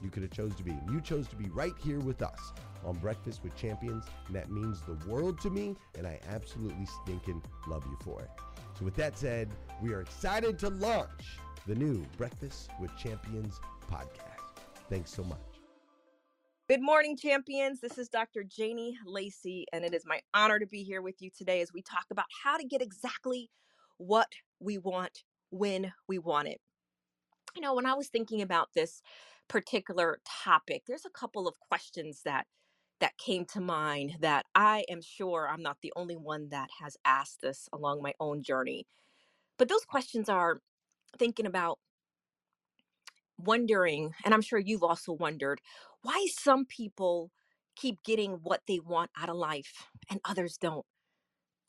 you could have chose to be. You chose to be right here with us on Breakfast with Champions, and that means the world to me, and I absolutely stinking love you for it. So with that said, we are excited to launch the new Breakfast with Champions podcast. Thanks so much. Good morning, champions. This is Dr. Janie Lacey, and it is my honor to be here with you today as we talk about how to get exactly what we want when we want it. You know, when I was thinking about this particular topic, there's a couple of questions that that came to mind that I am sure I'm not the only one that has asked this along my own journey. But those questions are thinking about wondering, and I'm sure you've also wondered, why some people keep getting what they want out of life and others don't.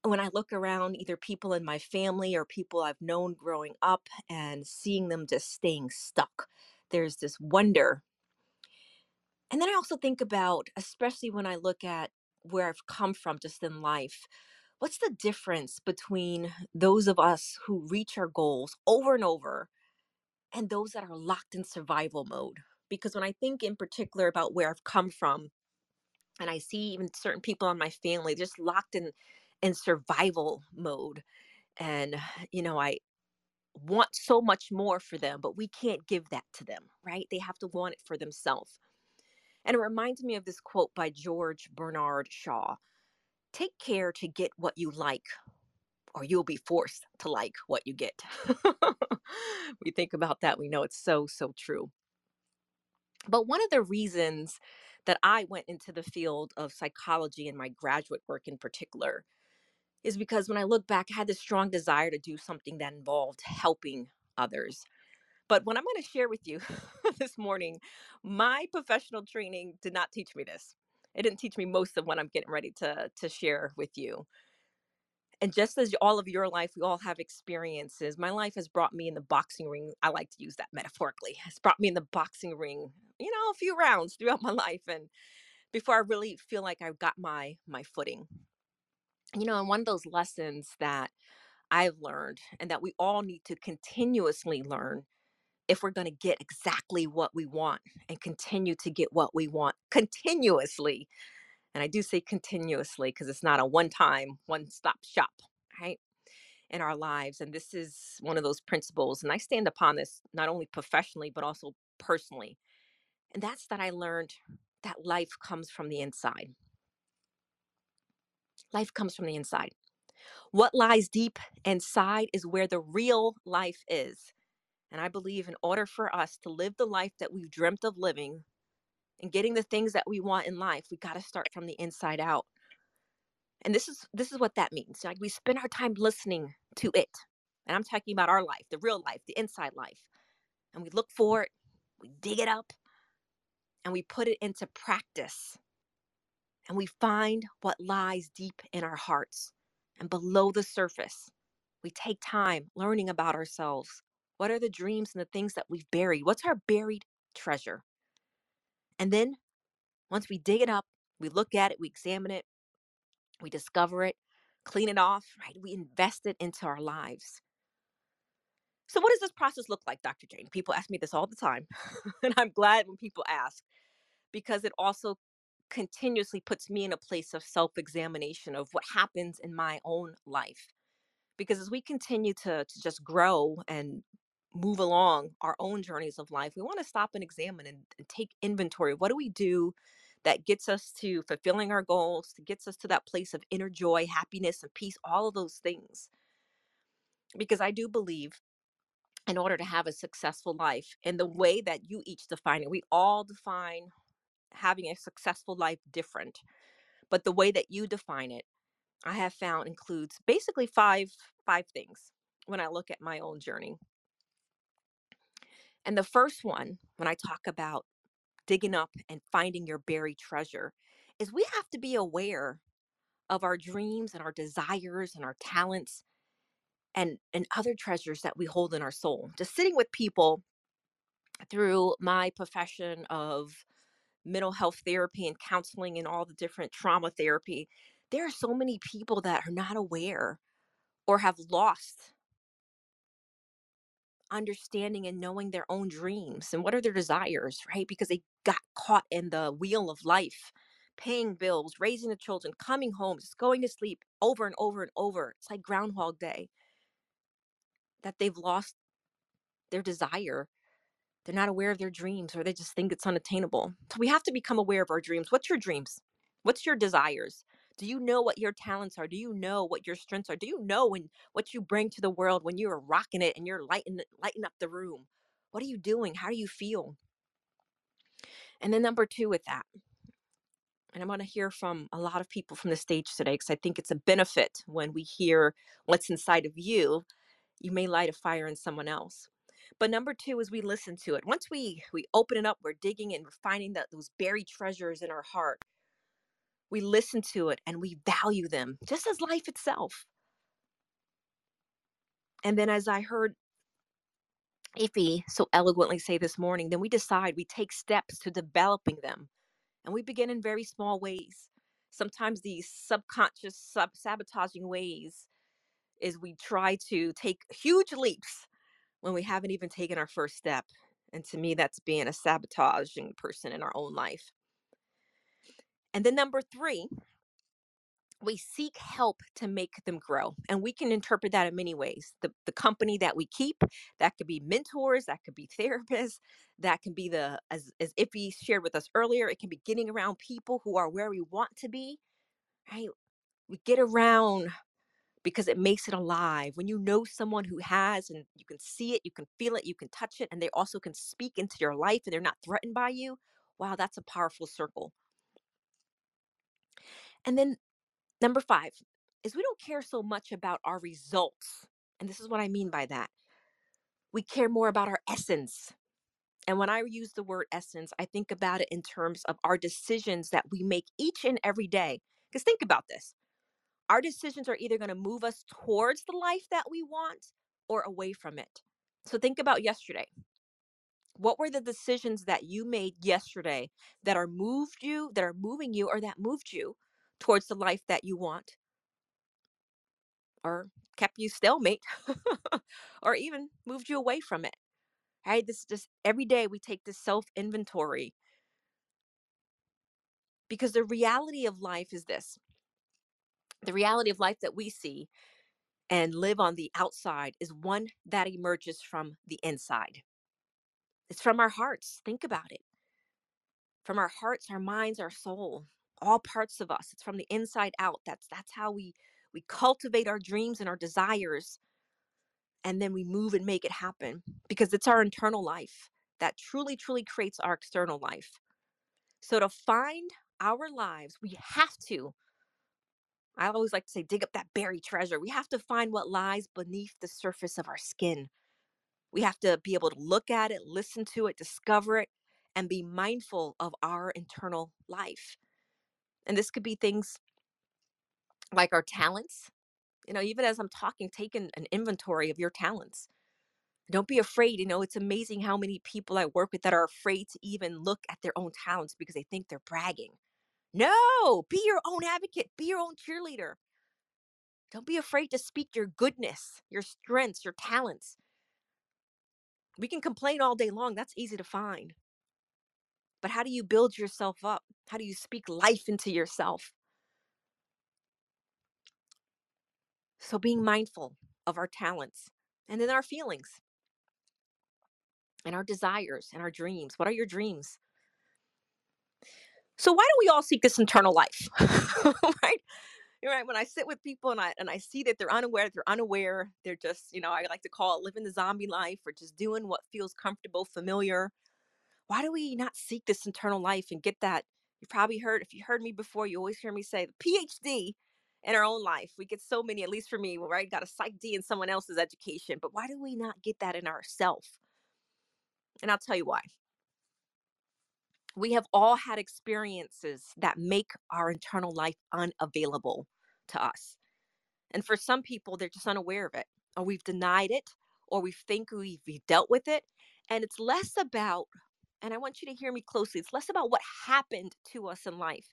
When I look around, either people in my family or people I've known growing up and seeing them just staying stuck, there's this wonder and then I also think about, especially when I look at where I've come from just in life, what's the difference between those of us who reach our goals over and over and those that are locked in survival mode? Because when I think in particular about where I've come from, and I see even certain people in my family just locked in in survival mode, and you know, I want so much more for them, but we can't give that to them, right? They have to want it for themselves. And it reminds me of this quote by George Bernard Shaw Take care to get what you like, or you'll be forced to like what you get. we think about that, we know it's so, so true. But one of the reasons that I went into the field of psychology and my graduate work in particular is because when I look back, I had this strong desire to do something that involved helping others. But what I'm going to share with you this morning, my professional training did not teach me this. It didn't teach me most of what I'm getting ready to, to share with you. And just as all of your life, we all have experiences. My life has brought me in the boxing ring. I like to use that metaphorically. It's brought me in the boxing ring, you know, a few rounds throughout my life. And before I really feel like I've got my my footing. You know, and one of those lessons that I've learned and that we all need to continuously learn if we're going to get exactly what we want and continue to get what we want continuously. And I do say continuously because it's not a one time, one stop shop, right? In our lives. And this is one of those principles. And I stand upon this not only professionally, but also personally. And that's that I learned that life comes from the inside. Life comes from the inside. What lies deep inside is where the real life is. And I believe in order for us to live the life that we've dreamt of living and getting the things that we want in life, we got to start from the inside out. And this is this is what that means. Like we spend our time listening to it. And I'm talking about our life, the real life, the inside life. And we look for it, we dig it up, and we put it into practice. And we find what lies deep in our hearts and below the surface. We take time learning about ourselves. What are the dreams and the things that we've buried? What's our buried treasure? And then once we dig it up, we look at it, we examine it, we discover it, clean it off, right? We invest it into our lives. So, what does this process look like, Dr. Jane? People ask me this all the time. and I'm glad when people ask because it also continuously puts me in a place of self examination of what happens in my own life. Because as we continue to, to just grow and move along our own journeys of life, we want to stop and examine and, and take inventory. What do we do that gets us to fulfilling our goals, that gets us to that place of inner joy, happiness, and peace, all of those things? Because I do believe in order to have a successful life, in the way that you each define it, we all define having a successful life different. But the way that you define it, I have found includes basically five five things when I look at my own journey. And the first one, when I talk about digging up and finding your buried treasure, is we have to be aware of our dreams and our desires and our talents and and other treasures that we hold in our soul. Just sitting with people through my profession of mental health therapy and counseling and all the different trauma therapy, there are so many people that are not aware or have lost understanding and knowing their own dreams and what are their desires, right? Because they got caught in the wheel of life, paying bills, raising the children, coming home, just going to sleep over and over and over. It's like Groundhog Day. That they've lost their desire. They're not aware of their dreams or they just think it's unattainable. So we have to become aware of our dreams. What's your dreams? What's your desires? Do you know what your talents are? Do you know what your strengths are? Do you know when what you bring to the world when you're rocking it and you're lighting lighting up the room? What are you doing? How do you feel? And then number two with that, and I'm going to hear from a lot of people from the stage today because I think it's a benefit when we hear what's inside of you. You may light a fire in someone else. But number two is we listen to it. Once we we open it up, we're digging and we're finding that those buried treasures in our heart we listen to it and we value them just as life itself. And then, as I heard Iffy so eloquently say this morning, then we decide we take steps to developing them. And we begin in very small ways. Sometimes these subconscious, sub- sabotaging ways is we try to take huge leaps when we haven't even taken our first step. And to me, that's being a sabotaging person in our own life. And then number three, we seek help to make them grow and we can interpret that in many ways the, the company that we keep that could be mentors that could be therapists that can be the as, as iffy shared with us earlier it can be getting around people who are where we want to be right we get around because it makes it alive when you know someone who has and you can see it you can feel it you can touch it and they also can speak into your life and they're not threatened by you wow that's a powerful circle and then Number five is we don't care so much about our results. And this is what I mean by that. We care more about our essence. And when I use the word essence, I think about it in terms of our decisions that we make each and every day. Because think about this our decisions are either going to move us towards the life that we want or away from it. So think about yesterday. What were the decisions that you made yesterday that are moved you, that are moving you, or that moved you towards the life that you want? or kept you stalemate or even moved you away from it. Right? This just every day we take this self inventory because the reality of life is this the reality of life that we see and live on the outside is one that emerges from the inside. It's from our hearts. Think about it. From our hearts, our minds, our soul, all parts of us. It's from the inside out. That's that's how we we cultivate our dreams and our desires and then we move and make it happen because it's our internal life that truly truly creates our external life so to find our lives we have to i always like to say dig up that buried treasure. We have to find what lies beneath the surface of our skin. We have to be able to look at it listen to it discover it and be mindful of our internal life. And this could be things like our talents. You know even as i'm talking take an, an inventory of your talents. Don't be afraid you know it's amazing how many people i work with that are afraid to even look at their own talents because they think they're bragging no be your own advocate be your own cheerleader. Don't be afraid to speak your goodness your strengths your talents. We can complain all day long that's easy to find. But how do you build yourself up? How do you speak life into yourself? So being mindful of our talents and then our feelings. And our desires and our dreams. What are your dreams? So why do we all seek this internal life? right? You're right. When I sit with people and I and I see that they're unaware, they're unaware, they're just, you know, I like to call it living the zombie life or just doing what feels comfortable, familiar. Why do we not seek this internal life and get that? You've probably heard, if you heard me before, you always hear me say the PhD in our own life. We get so many, at least for me, right? Got a PsyD in someone else's education. But why do we not get that in ourselves? And I'll tell you why. We have all had experiences that make our internal life unavailable to us. And for some people, they're just unaware of it, or we've denied it, or we think we've, we've dealt with it. And it's less about, and I want you to hear me closely, it's less about what happened to us in life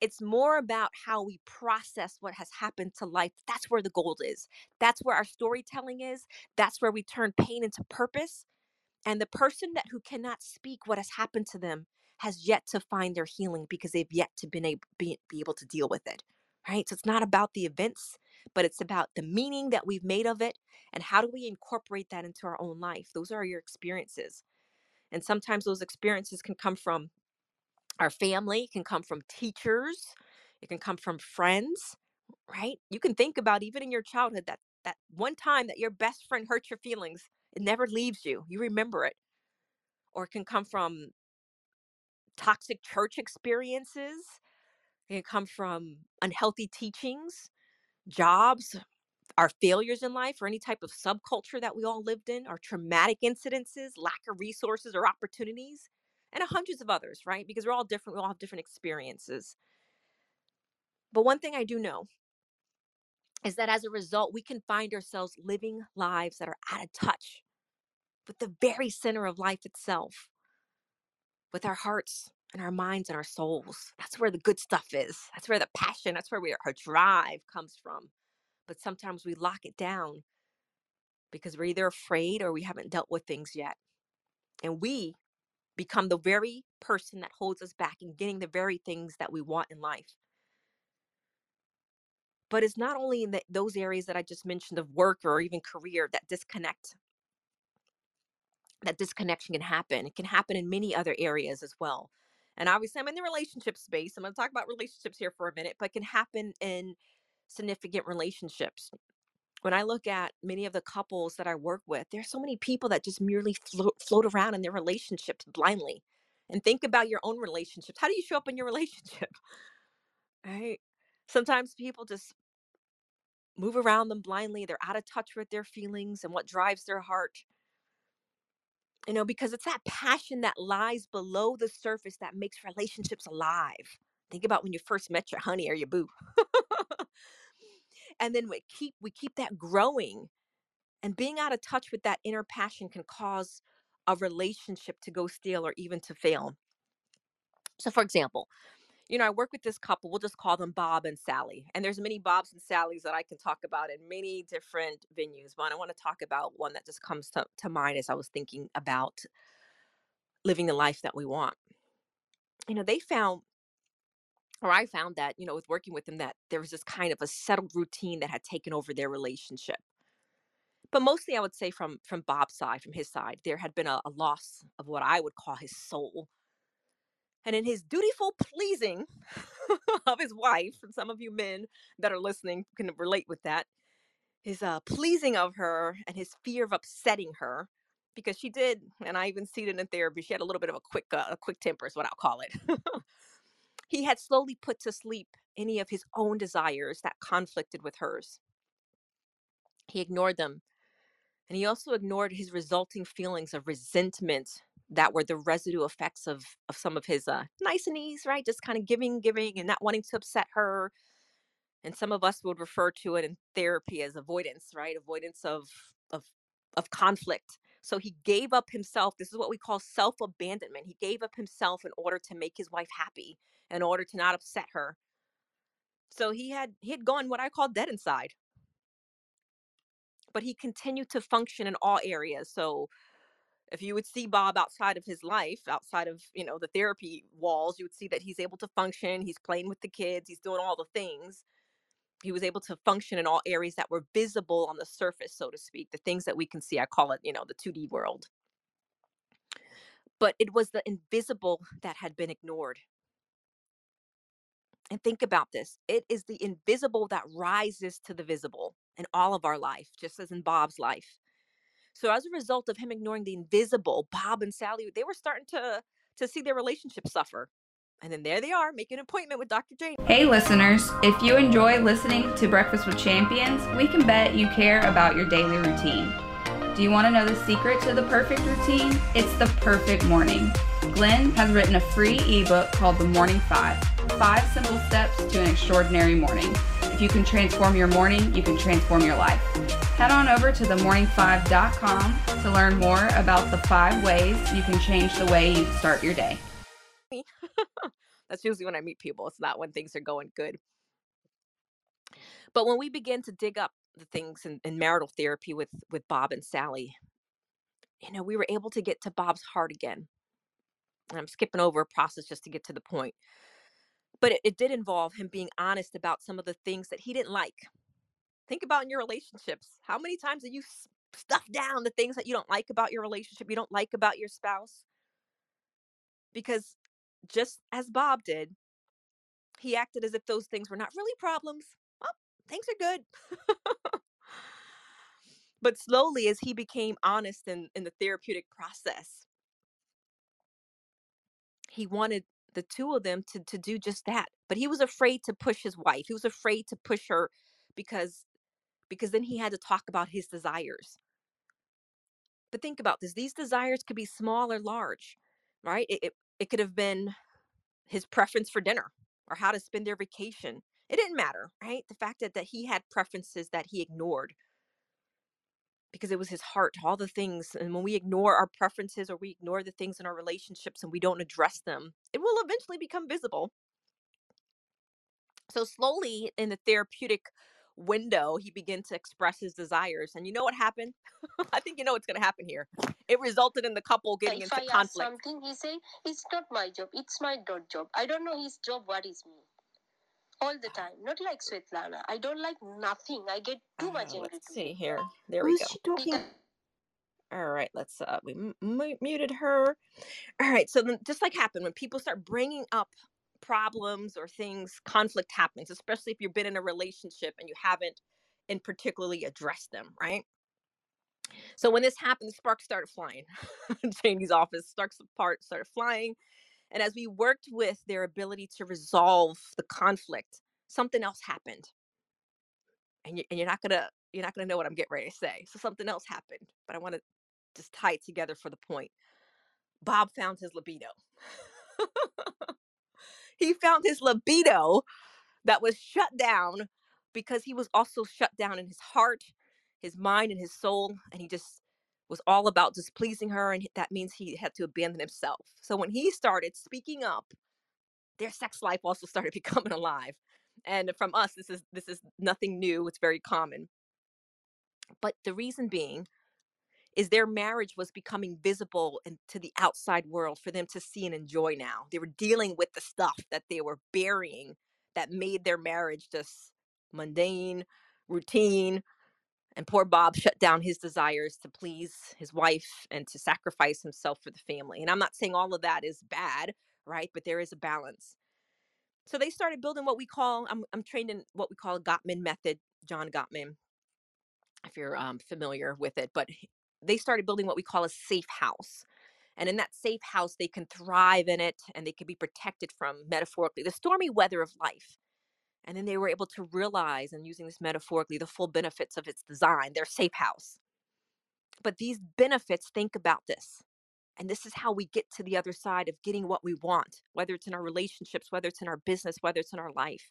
it's more about how we process what has happened to life. That's where the gold is. That's where our storytelling is. That's where we turn pain into purpose. And the person that who cannot speak what has happened to them has yet to find their healing because they've yet to been able, be, be able to deal with it. Right? So it's not about the events, but it's about the meaning that we've made of it and how do we incorporate that into our own life. Those are your experiences. And sometimes those experiences can come from our family, can come from teachers, it can come from friends, right? You can think about even in your childhood that that one time that your best friend hurt your feelings, it never leaves you. You remember it. Or it can come from toxic church experiences. Can come from unhealthy teachings, jobs, our failures in life, or any type of subculture that we all lived in, our traumatic incidences, lack of resources or opportunities and hundreds of others, right? Because we're all different, we all have different experiences. But one thing I do know is that as a result, we can find ourselves living lives that are out of touch with the very center of life itself, with our hearts and our minds and our souls. That's where the good stuff is. That's where the passion, that's where we, our drive comes from. But sometimes we lock it down because we're either afraid or we haven't dealt with things yet. And we become the very person that holds us back in getting the very things that we want in life. But it's not only in the, those areas that I just mentioned of work or even career that disconnect that disconnection can happen. It can happen in many other areas as well. And obviously, I'm in the relationship space. I'm going to talk about relationships here for a minute, but can happen in significant relationships. When I look at many of the couples that I work with, there's so many people that just merely float, float around in their relationships blindly. And think about your own relationships. How do you show up in your relationship? Right? Sometimes people just move around them blindly. They're out of touch with their feelings and what drives their heart. You know, because it's that passion that lies below the surface that makes relationships alive. Think about when you first met your honey or your boo. and then we keep we keep that growing and being out of touch with that inner passion can cause a relationship to go stale or even to fail. So for example, you know, I work with this couple. We'll just call them Bob and Sally. And there's many Bobs and Sallys that I can talk about in many different venues. But I want to talk about one that just comes to, to mind as I was thinking about living the life that we want. You know, they found, or I found that, you know, with working with them, that there was this kind of a settled routine that had taken over their relationship. But mostly, I would say from from Bob's side, from his side, there had been a, a loss of what I would call his soul and in his dutiful pleasing of his wife, and some of you men that are listening can relate with that, his uh, pleasing of her and his fear of upsetting her, because she did, and I even see it in therapy, she had a little bit of a quick, uh, a quick temper is what I'll call it. he had slowly put to sleep any of his own desires that conflicted with hers. He ignored them. And he also ignored his resulting feelings of resentment that were the residue effects of of some of his uh niceties, right? Just kind of giving, giving, and not wanting to upset her. And some of us would refer to it in therapy as avoidance, right? Avoidance of of of conflict. So he gave up himself. This is what we call self abandonment. He gave up himself in order to make his wife happy, in order to not upset her. So he had he had gone what I call dead inside. But he continued to function in all areas. So if you would see Bob outside of his life, outside of, you know, the therapy walls, you would see that he's able to function, he's playing with the kids, he's doing all the things. He was able to function in all areas that were visible on the surface, so to speak, the things that we can see. I call it, you know, the 2D world. But it was the invisible that had been ignored. And think about this it is the invisible that rises to the visible in all of our life, just as in Bob's life. So as a result of him ignoring the invisible, Bob and Sally, they were starting to to see their relationship suffer. And then there they are, making an appointment with Dr. Jane. Hey, listeners, if you enjoy listening to Breakfast with Champions, we can bet you care about your daily routine. Do you want to know the secret to the perfect routine? It's the perfect morning. Glenn has written a free ebook called The Morning Five Five Simple Steps to an Extraordinary Morning. If you can transform your morning, you can transform your life. Head on over to themorning5.com to learn more about the five ways you can change the way you start your day. That's usually when I meet people. It's not when things are going good. But when we begin to dig up the things in, in marital therapy with with Bob and Sally, you know, we were able to get to Bob's heart again. And I'm skipping over a process just to get to the point. But it, it did involve him being honest about some of the things that he didn't like Think about in your relationships. How many times have you stuffed down the things that you don't like about your relationship, you don't like about your spouse? Because just as Bob did, he acted as if those things were not really problems. Oh, things are good. but slowly, as he became honest in, in the therapeutic process, he wanted the two of them to, to do just that. But he was afraid to push his wife. He was afraid to push her because because then he had to talk about his desires. But think about this these desires could be small or large, right? It, it, it could have been his preference for dinner or how to spend their vacation. It didn't matter, right? The fact that, that he had preferences that he ignored because it was his heart, all the things. And when we ignore our preferences or we ignore the things in our relationships and we don't address them, it will eventually become visible. So, slowly in the therapeutic window, he began to express his desires. And you know what happened? I think you know what's going to happen here. It resulted in the couple getting if into I conflict. something, he say, it's not my job. It's my dot job. I don't know his job. What is me? All the time. Not like Svetlana. I don't like nothing. I get too much Uh, angry. let's see here. There Who's we she go. talking? All right, let's uh we m- mu- muted her. All right, so then just like happened when people start bringing up problems or things, conflict happens, especially if you've been in a relationship and you haven't in particularly addressed them, right? So when this happened, the sparks started flying. in Janie's office, sparks apart started flying, and as we worked with their ability to resolve the conflict, something else happened. And, you, and you're not gonna you're not gonna know what I'm getting ready to say. So something else happened, but I want to just tie it together for the point. Bob found his libido. he found his libido that was shut down because he was also shut down in his heart, his mind, and his soul. And he just was all about displeasing her. And that means he had to abandon himself. So when he started speaking up, their sex life also started becoming alive. And from us, this is this is nothing new. It's very common. But the reason being is their marriage was becoming visible and to the outside world for them to see and enjoy now. They were dealing with the stuff that they were burying that made their marriage just mundane, routine. And poor Bob shut down his desires to please his wife and to sacrifice himself for the family. And I'm not saying all of that is bad, right? But there is a balance. So they started building what we call, I'm, I'm trained in what we call a Gottman method, John Gottman, if you're um, familiar with it. But they started building what we call a safe house. And in that safe house, they can thrive in it and they can be protected from metaphorically the stormy weather of life. And then they were able to realize, and using this metaphorically, the full benefits of its design, their safe house. But these benefits, think about this. And this is how we get to the other side of getting what we want, whether it's in our relationships, whether it's in our business, whether it's in our life.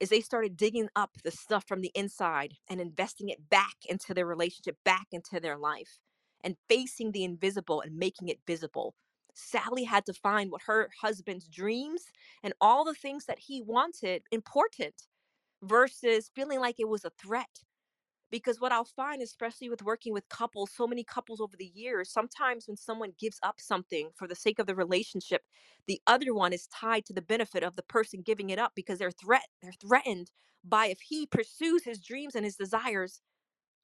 Is they started digging up the stuff from the inside and investing it back into their relationship, back into their life, and facing the invisible and making it visible. Sally had to find what her husband's dreams and all the things that he wanted important versus feeling like it was a threat. Because what I'll find, especially with working with couples, so many couples over the years, sometimes when someone gives up something for the sake of the relationship, the other one is tied to the benefit of the person giving it up because they're threat they're threatened by if he pursues his dreams and his desires,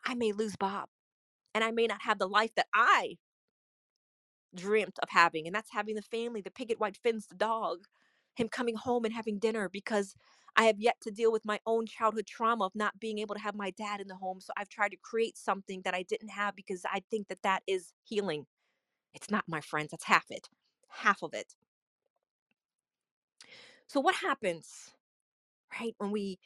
I may lose Bob and I may not have the life that I dreamt of having, and that's having the family, the picket white fins, the dog, him coming home and having dinner because I have yet to deal with my own childhood trauma of not being able to have my dad in the home. So I've tried to create something that I didn't have because I think that that is healing. It's not, my friends, that's half it, half of it. So what happens, right, when we,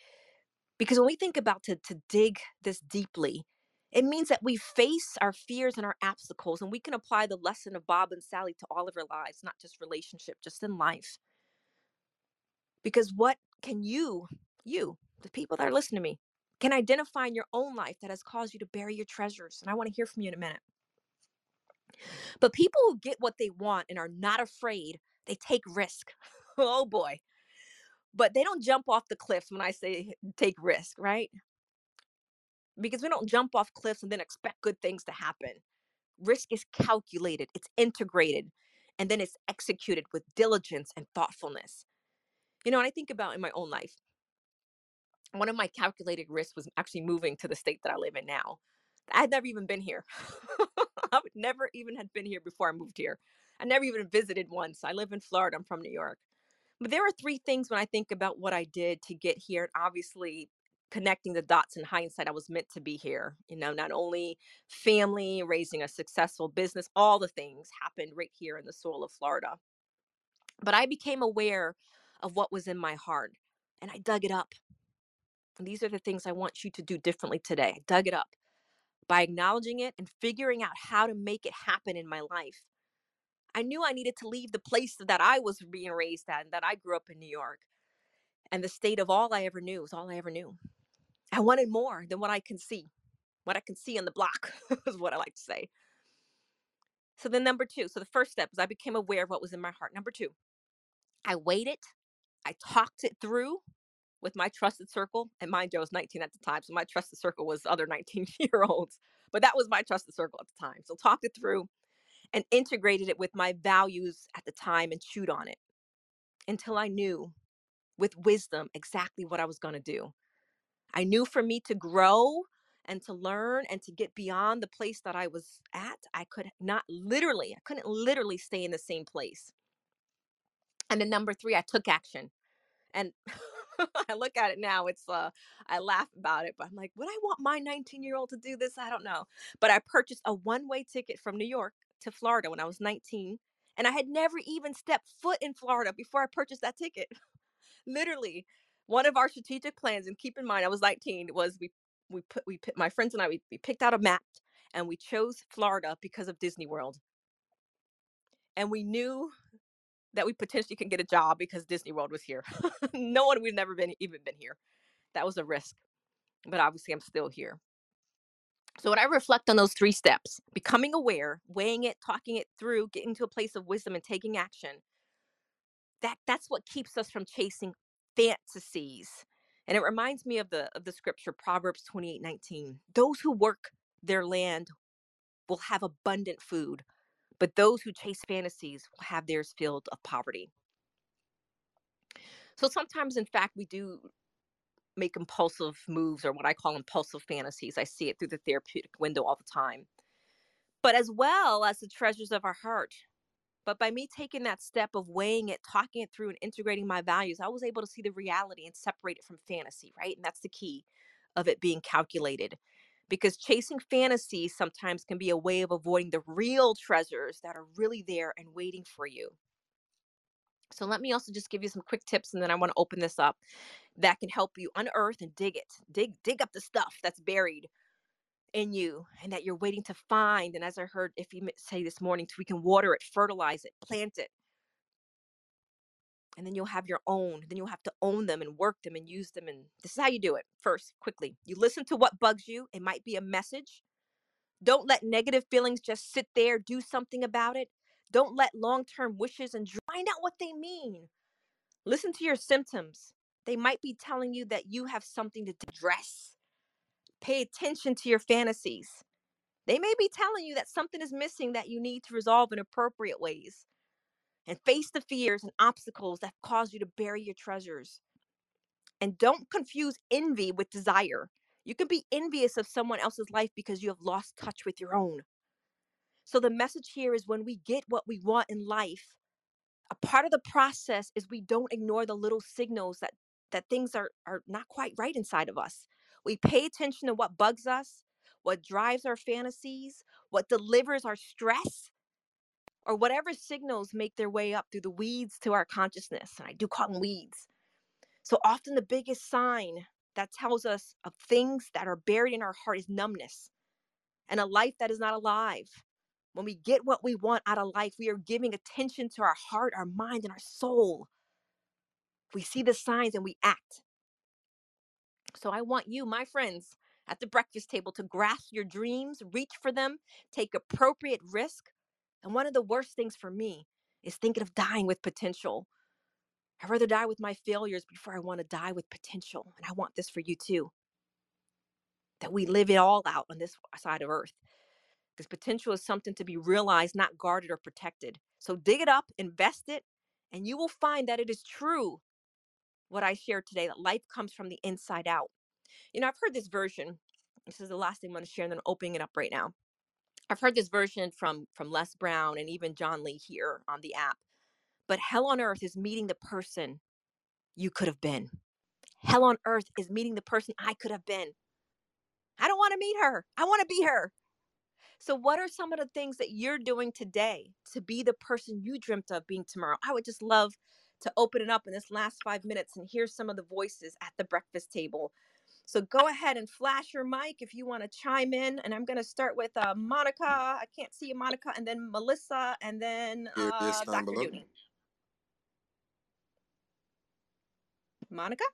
because when we think about to, to dig this deeply, it means that we face our fears and our obstacles, and we can apply the lesson of Bob and Sally to all of our lives, not just relationship, just in life. Because what can you, you, the people that are listening to me, can identify in your own life that has caused you to bury your treasures? And I want to hear from you in a minute. But people who get what they want and are not afraid, they take risk. oh boy. But they don't jump off the cliffs when I say take risk, right? Because we don't jump off cliffs and then expect good things to happen. Risk is calculated, it's integrated, and then it's executed with diligence and thoughtfulness. You know, and I think about in my own life, one of my calculated risks was actually moving to the state that I live in now. I had never even been here. I would never even had been here before I moved here. I never even visited once. I live in Florida. I'm from New York. But there are three things when I think about what I did to get here. And obviously, connecting the dots in hindsight, I was meant to be here. You know, not only family, raising a successful business, all the things happened right here in the soil of Florida. But I became aware of what was in my heart and I dug it up. And these are the things I want you to do differently today. I dug it up by acknowledging it and figuring out how to make it happen in my life. I knew I needed to leave the place that I was being raised at and that I grew up in New York. And the state of all I ever knew was all I ever knew. I wanted more than what I can see. What I can see on the block is what I like to say. So then number two, so the first step is I became aware of what was in my heart. Number two, I waited, I talked it through with my trusted circle. And mind you, I was 19 at the time. So my trusted circle was other 19 year olds. But that was my trusted circle at the time. So talked it through and integrated it with my values at the time and chewed on it until I knew with wisdom exactly what I was going to do. I knew for me to grow and to learn and to get beyond the place that I was at, I could not literally, I couldn't literally stay in the same place. And then number three, I took action. And I look at it now, it's uh I laugh about it, but I'm like, would I want my 19 year old to do this? I don't know. But I purchased a one way ticket from New York to Florida when I was 19. And I had never even stepped foot in Florida before I purchased that ticket. Literally, one of our strategic plans, and keep in mind, I was 19, was we we put we my friends and I we, we picked out a map and we chose Florida because of Disney World. And we knew that we potentially could get a job because Disney World was here. no one we've never been even been here. That was a risk. But obviously I'm still here. So when I reflect on those three steps, becoming aware, weighing it, talking it through, getting to a place of wisdom and taking action, that that's what keeps us from chasing fantasies. And it reminds me of the of the scripture Proverbs 28, 19. Those who work their land will have abundant food, but those who chase fantasies will have theirs filled of poverty. So sometimes, in fact, we do make impulsive moves or what I call impulsive fantasies. I see it through the therapeutic window all the time. But as well as the treasures of our heart. But by me taking that step of weighing it, talking it through, and integrating my values, I was able to see the reality and separate it from fantasy, right? And that's the key of it being calculated because chasing fantasy sometimes can be a way of avoiding the real treasures that are really there and waiting for you. So let me also just give you some quick tips and then I want to open this up that can help you unearth and dig it. Dig dig up the stuff that's buried in you and that you're waiting to find and as I heard if you say this morning we can water it, fertilize it, plant it. And then you'll have your own. Then you'll have to own them and work them and use them and this is how you do it. First, quickly. You listen to what bugs you. It might be a message. Don't let negative feelings just sit there. Do something about it. Don't let long term wishes and find out what they mean. Listen to your symptoms. They might be telling you that you have something to address. Pay attention to your fantasies. They may be telling you that something is missing that you need to resolve in appropriate ways. And face the fears and obstacles that cause you to bury your treasures. And don't confuse envy with desire. You can be envious of someone else's life because you have lost touch with your own. So the message here is when we get what we want in life, a part of the process is we don't ignore the little signals that that things are are not quite right inside of us. We pay attention to what bugs us, what drives our fantasies, what delivers our stress, or whatever signals make their way up through the weeds to our consciousness. And I do call them weeds. So often the biggest sign that tells us of things that are buried in our heart is numbness and a life that is not alive. When we get what we want out of life, we are giving attention to our heart, our mind, and our soul. We see the signs and we act. So I want you, my friends, at the breakfast table to grasp your dreams, reach for them, take appropriate risk. And one of the worst things for me is thinking of dying with potential. I'd rather die with my failures before I want to die with potential. And I want this for you too. That we live it all out on this side of earth. Because potential is something to be realized, not guarded or protected. So dig it up, invest it, and you will find that it is true what I shared today that life comes from the inside out. You know, I've heard this version. This is the last thing I'm going to share, and then I'm opening it up right now. I've heard this version from from Les Brown and even John Lee here on the app. But hell on earth is meeting the person you could have been. Hell on earth is meeting the person I could have been. I don't want to meet her. I want to be her. So, what are some of the things that you're doing today to be the person you dreamt of being tomorrow? I would just love to open it up in this last five minutes and hear some of the voices at the breakfast table. So, go ahead and flash your mic if you want to chime in. And I'm going to start with uh, Monica. I can't see you, Monica, and then Melissa, and then uh, Dr. Dooney. Monica?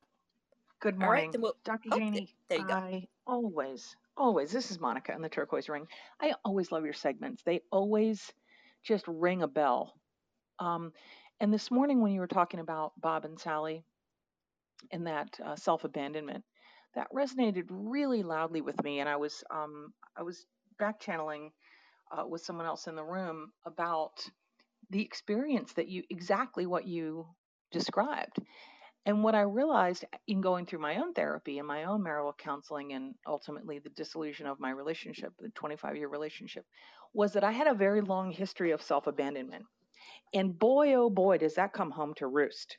Good morning, then we'll. Dr. Oh, Janie. there you go. I always, always, this is Monica in the turquoise ring. I always love your segments. They always just ring a bell. Um, and this morning, when you were talking about Bob and Sally and that uh, self abandonment, that resonated really loudly with me. And I was, um, I was back channeling uh, with someone else in the room about the experience that you exactly what you described And what I realized in going through my own therapy and my own marital counseling and ultimately the dissolution of my relationship, the 25 year relationship, was that I had a very long history of self abandonment. And boy, oh boy, does that come home to roost.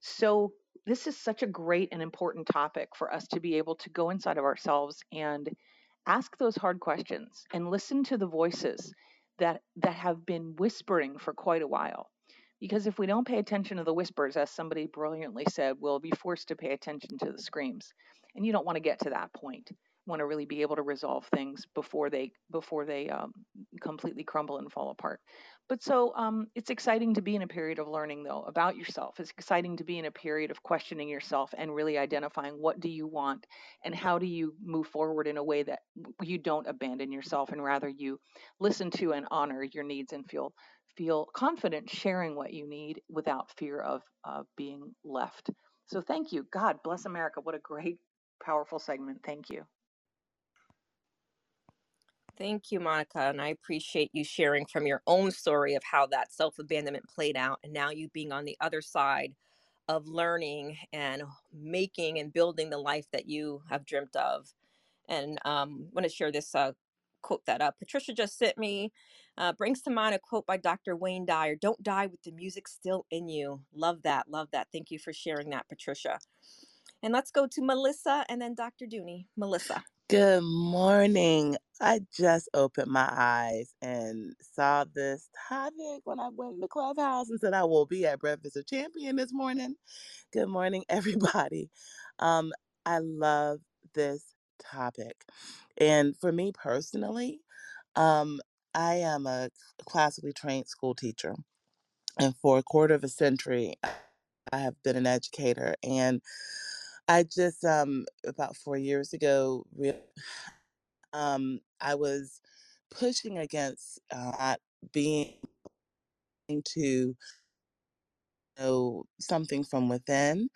So, this is such a great and important topic for us to be able to go inside of ourselves and ask those hard questions and listen to the voices that that have been whispering for quite a while because if we don't pay attention to the whispers as somebody brilliantly said we'll be forced to pay attention to the screams and you don't want to get to that point want to really be able to resolve things before they before they um, completely crumble and fall apart. But so um, it's exciting to be in a period of learning though about yourself. It's exciting to be in a period of questioning yourself and really identifying what do you want and how do you move forward in a way that you don't abandon yourself and rather you listen to and honor your needs and feel feel confident sharing what you need without fear of uh, being left. So thank you. God bless America. What a great, powerful segment. Thank you. Thank you, Monica. And I appreciate you sharing from your own story of how that self abandonment played out, and now you being on the other side of learning and making and building the life that you have dreamt of. And um, I want to share this uh, quote that up. Patricia just sent me, uh, brings to mind a quote by Dr. Wayne Dyer Don't die with the music still in you. Love that. Love that. Thank you for sharing that, Patricia. And let's go to Melissa and then Dr. Dooney. Melissa. Good morning. I just opened my eyes and saw this topic when I went the clubhouse and said I will be at Breakfast of Champion this morning. Good morning, everybody. Um, I love this topic. And for me personally, um, I am a classically trained school teacher. And for a quarter of a century, I have been an educator. And I just um about four years ago, um, I was pushing against uh, being to know something from within,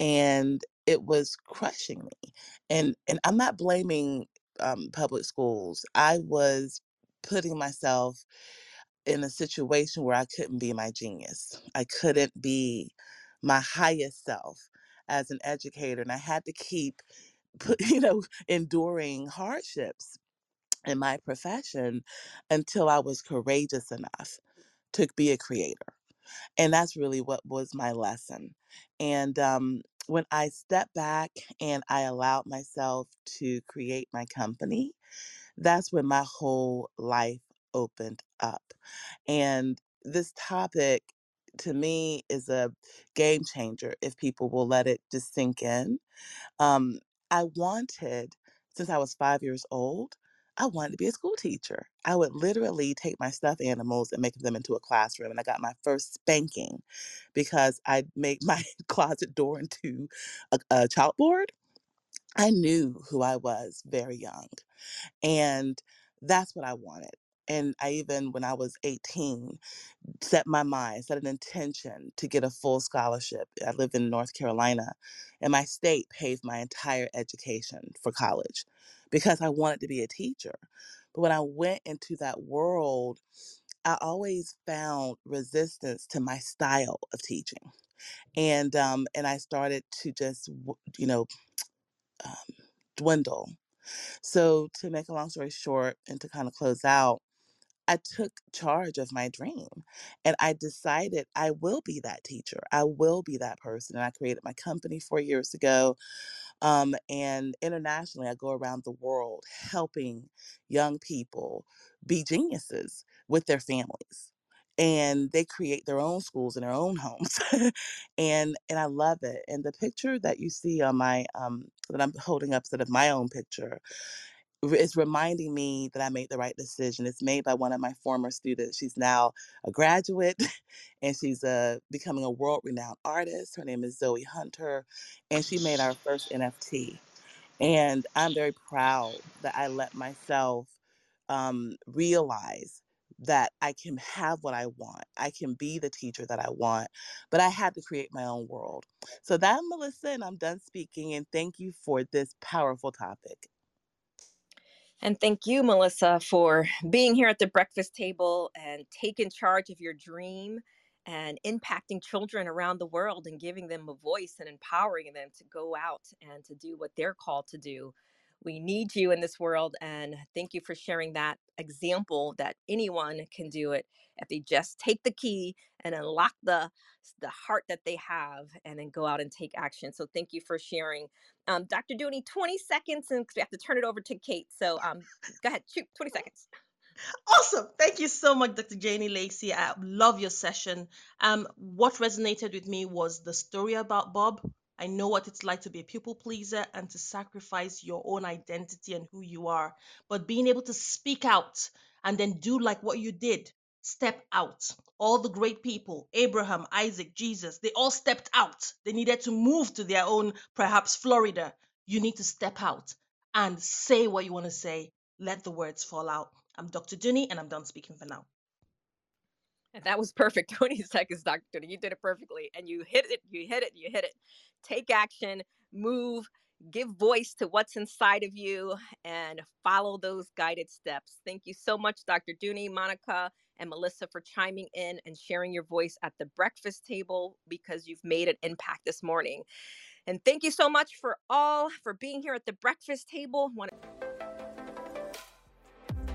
and it was crushing me. And and I'm not blaming um, public schools. I was putting myself in a situation where I couldn't be my genius. I couldn't be my highest self as an educator, and I had to keep, you know, enduring hardships in my profession until I was courageous enough to be a creator. And that's really what was my lesson. And um, when I stepped back and I allowed myself to create my company, that's when my whole life opened up. And this topic to me is a game changer if people will let it just sink in. Um, I wanted, since I was five years old, I wanted to be a school teacher. I would literally take my stuffed animals and make them into a classroom. And I got my first spanking because I made my closet door into a, a chalkboard. I knew who I was very young. And that's what I wanted. And I even, when I was 18, set my mind, set an intention to get a full scholarship. I live in North Carolina, and my state paid my entire education for college because I wanted to be a teacher. But when I went into that world, I always found resistance to my style of teaching, and um, and I started to just you know um, dwindle. So to make a long story short, and to kind of close out, I took charge of my dream and I decided I will be that teacher. I will be that person. And I created my company four years ago. Um, and internationally, I go around the world helping young people be geniuses with their families. And they create their own schools in their own homes, and and I love it. And the picture that you see on my um, that I'm holding up, sort of my own picture, it's reminding me that I made the right decision. It's made by one of my former students. She's now a graduate and she's uh, becoming a world renowned artist. Her name is Zoe Hunter, and she made our first NFT. And I'm very proud that I let myself um, realize that I can have what I want. I can be the teacher that I want, but I had to create my own world. So that, Melissa, and I'm done speaking. And thank you for this powerful topic. And thank you, Melissa, for being here at the breakfast table and taking charge of your dream and impacting children around the world and giving them a voice and empowering them to go out and to do what they're called to do. We need you in this world. And thank you for sharing that example that anyone can do it if they just take the key and unlock the the heart that they have and then go out and take action. So thank you for sharing. Um, Dr. Dooney, 20 seconds and we have to turn it over to Kate. So um, go ahead, shoot, 20 seconds. Awesome. Thank you so much, Dr. Janie Lacey. I love your session. Um, what resonated with me was the story about Bob. I know what it's like to be a people pleaser and to sacrifice your own identity and who you are. But being able to speak out and then do like what you did, step out. All the great people, Abraham, Isaac, Jesus, they all stepped out. They needed to move to their own, perhaps Florida. You need to step out and say what you want to say. Let the words fall out. I'm Dr. Dooney, and I'm done speaking for now. And that was perfect. 20 seconds, Dr. Dooney. You did it perfectly. And you hit it, you hit it, you hit it. Take action, move, give voice to what's inside of you, and follow those guided steps. Thank you so much, Dr. Dooney, Monica, and Melissa for chiming in and sharing your voice at the breakfast table because you've made an impact this morning. And thank you so much for all for being here at the breakfast table.